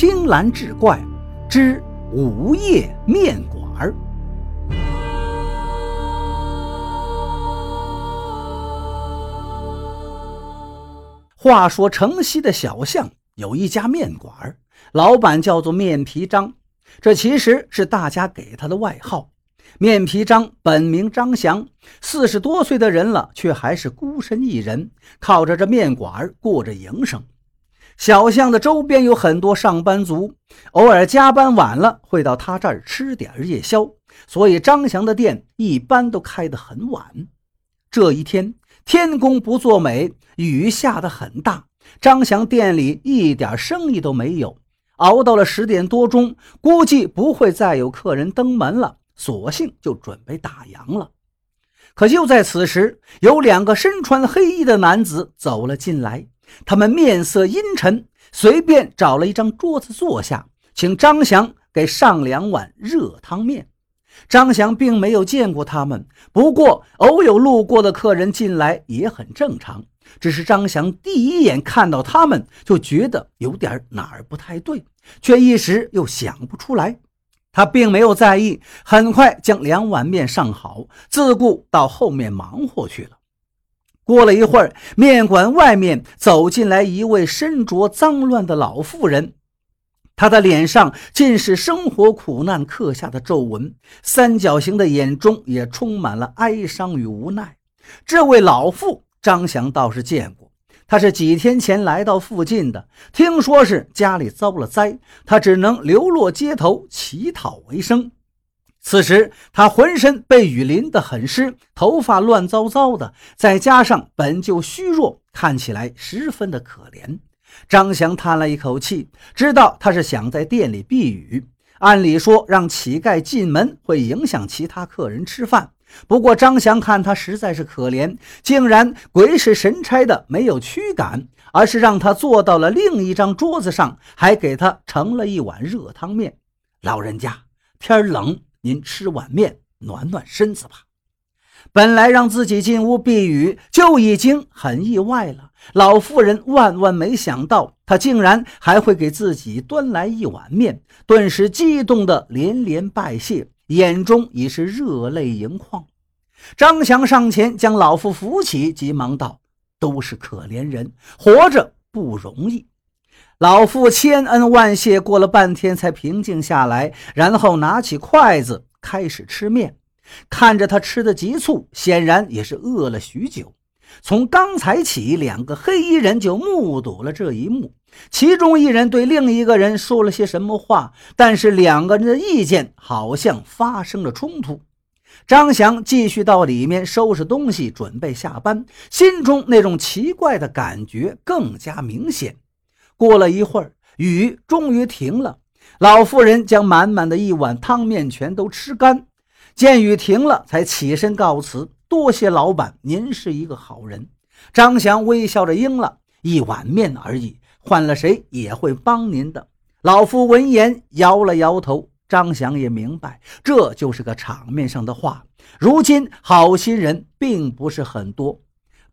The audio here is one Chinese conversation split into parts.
青蓝志怪之午夜面馆儿。话说城西的小巷有一家面馆儿，老板叫做面皮张，这其实是大家给他的外号。面皮张本名张祥，四十多岁的人了，却还是孤身一人，靠着这面馆儿过着营生。小巷的周边有很多上班族，偶尔加班晚了会到他这儿吃点夜宵，所以张祥的店一般都开得很晚。这一天天公不作美，雨下得很大，张祥店里一点生意都没有。熬到了十点多钟，估计不会再有客人登门了。索性就准备打烊了，可就在此时，有两个身穿黑衣的男子走了进来。他们面色阴沉，随便找了一张桌子坐下，请张翔给上两碗热汤面。张翔并没有见过他们，不过偶有路过的客人进来也很正常。只是张翔第一眼看到他们，就觉得有点哪儿不太对，却一时又想不出来。他并没有在意，很快将两碗面上好，自顾到后面忙活去了。过了一会儿，面馆外面走进来一位身着脏乱的老妇人，她的脸上尽是生活苦难刻下的皱纹，三角形的眼中也充满了哀伤与无奈。这位老妇，张翔倒是见过。他是几天前来到附近的，听说是家里遭了灾，他只能流落街头乞讨为生。此时他浑身被雨淋得很湿，头发乱糟糟的，再加上本就虚弱，看起来十分的可怜。张翔叹了一口气，知道他是想在店里避雨。按理说，让乞丐进门会影响其他客人吃饭。不过张翔看他实在是可怜，竟然鬼使神差的没有驱赶，而是让他坐到了另一张桌子上，还给他盛了一碗热汤面。老人家，天冷，您吃碗面暖暖身子吧。本来让自己进屋避雨就已经很意外了，老妇人万万没想到，他竟然还会给自己端来一碗面，顿时激动的连连拜谢。眼中已是热泪盈眶，张翔上前将老妇扶起，急忙道：“都是可怜人，活着不容易。”老妇千恩万谢，过了半天才平静下来，然后拿起筷子开始吃面。看着他吃的急促，显然也是饿了许久。从刚才起，两个黑衣人就目睹了这一幕。其中一人对另一个人说了些什么话，但是两个人的意见好像发生了冲突。张翔继续到里面收拾东西，准备下班，心中那种奇怪的感觉更加明显。过了一会儿，雨终于停了，老妇人将满满的一碗汤面全都吃干。见雨停了，才起身告辞：“多谢老板，您是一个好人。”张翔微笑着应了：“一碗面而已。”换了谁也会帮您的。老夫闻言摇了摇头。张翔也明白，这就是个场面上的话。如今好心人并不是很多，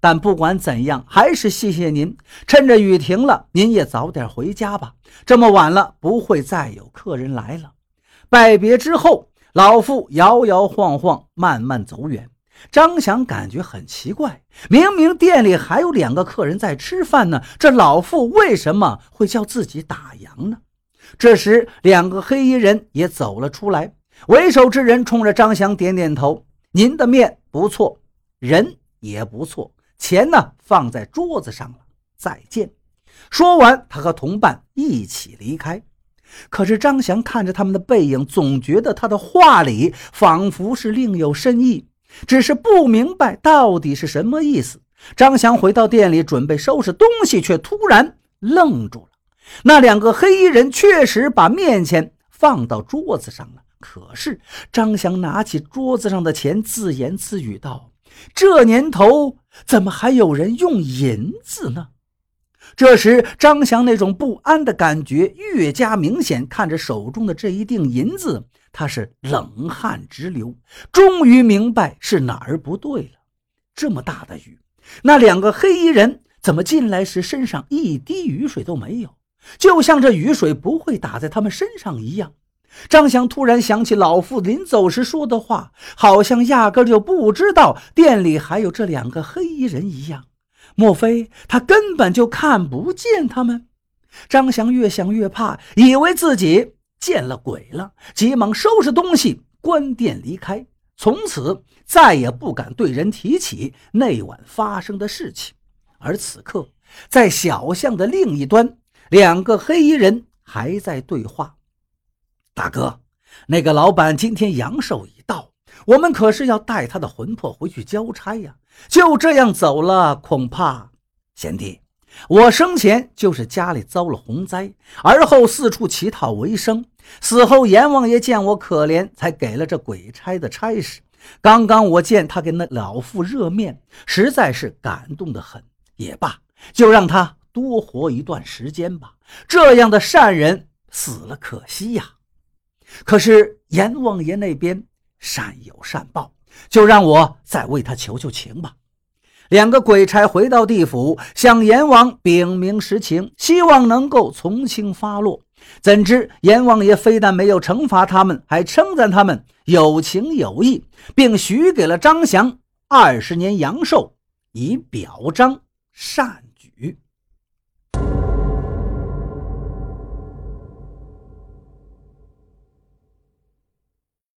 但不管怎样，还是谢谢您。趁着雨停了，您也早点回家吧。这么晚了，不会再有客人来了。拜别之后，老妇摇摇晃晃，慢慢走远。张翔感觉很奇怪，明明店里还有两个客人在吃饭呢，这老妇为什么会叫自己打烊呢？这时，两个黑衣人也走了出来，为首之人冲着张翔点点头：“您的面不错，人也不错，钱呢放在桌子上了，再见。”说完，他和同伴一起离开。可是张翔看着他们的背影，总觉得他的话里仿佛是另有深意。只是不明白到底是什么意思。张翔回到店里准备收拾东西，却突然愣住了。那两个黑衣人确实把面钱放到桌子上了，可是张翔拿起桌子上的钱，自言自语道：“这年头怎么还有人用银子呢？”这时，张翔那种不安的感觉越加明显，看着手中的这一锭银子。他是冷汗直流，终于明白是哪儿不对了。这么大的雨，那两个黑衣人怎么进来时身上一滴雨水都没有？就像这雨水不会打在他们身上一样。张祥突然想起老妇临走时说的话，好像压根就不知道店里还有这两个黑衣人一样。莫非他根本就看不见他们？张祥越想越怕，以为自己见了鬼了，急忙收拾东西，关店离开。从此再也不敢对人提起那晚发生的事情。而此刻，在小巷的另一端，两个黑衣人还在对话。大哥，那个老板今天阳寿已到，我们可是要带他的魂魄回去交差呀。就这样走了，恐怕贤弟，我生前就是家里遭了洪灾，而后四处乞讨为生。死后阎王爷见我可怜，才给了这鬼差的差事。刚刚我见他给那老妇热面，实在是感动的很。也罢，就让他多活一段时间吧。这样的善人死了可惜呀。可是阎王爷那边善有善报，就让我再为他求求情吧。两个鬼差回到地府，向阎王禀明实情，希望能够从轻发落。怎知阎王爷非但没有惩罚他们，还称赞他们有情有义，并许给了张祥二十年阳寿，以表彰善。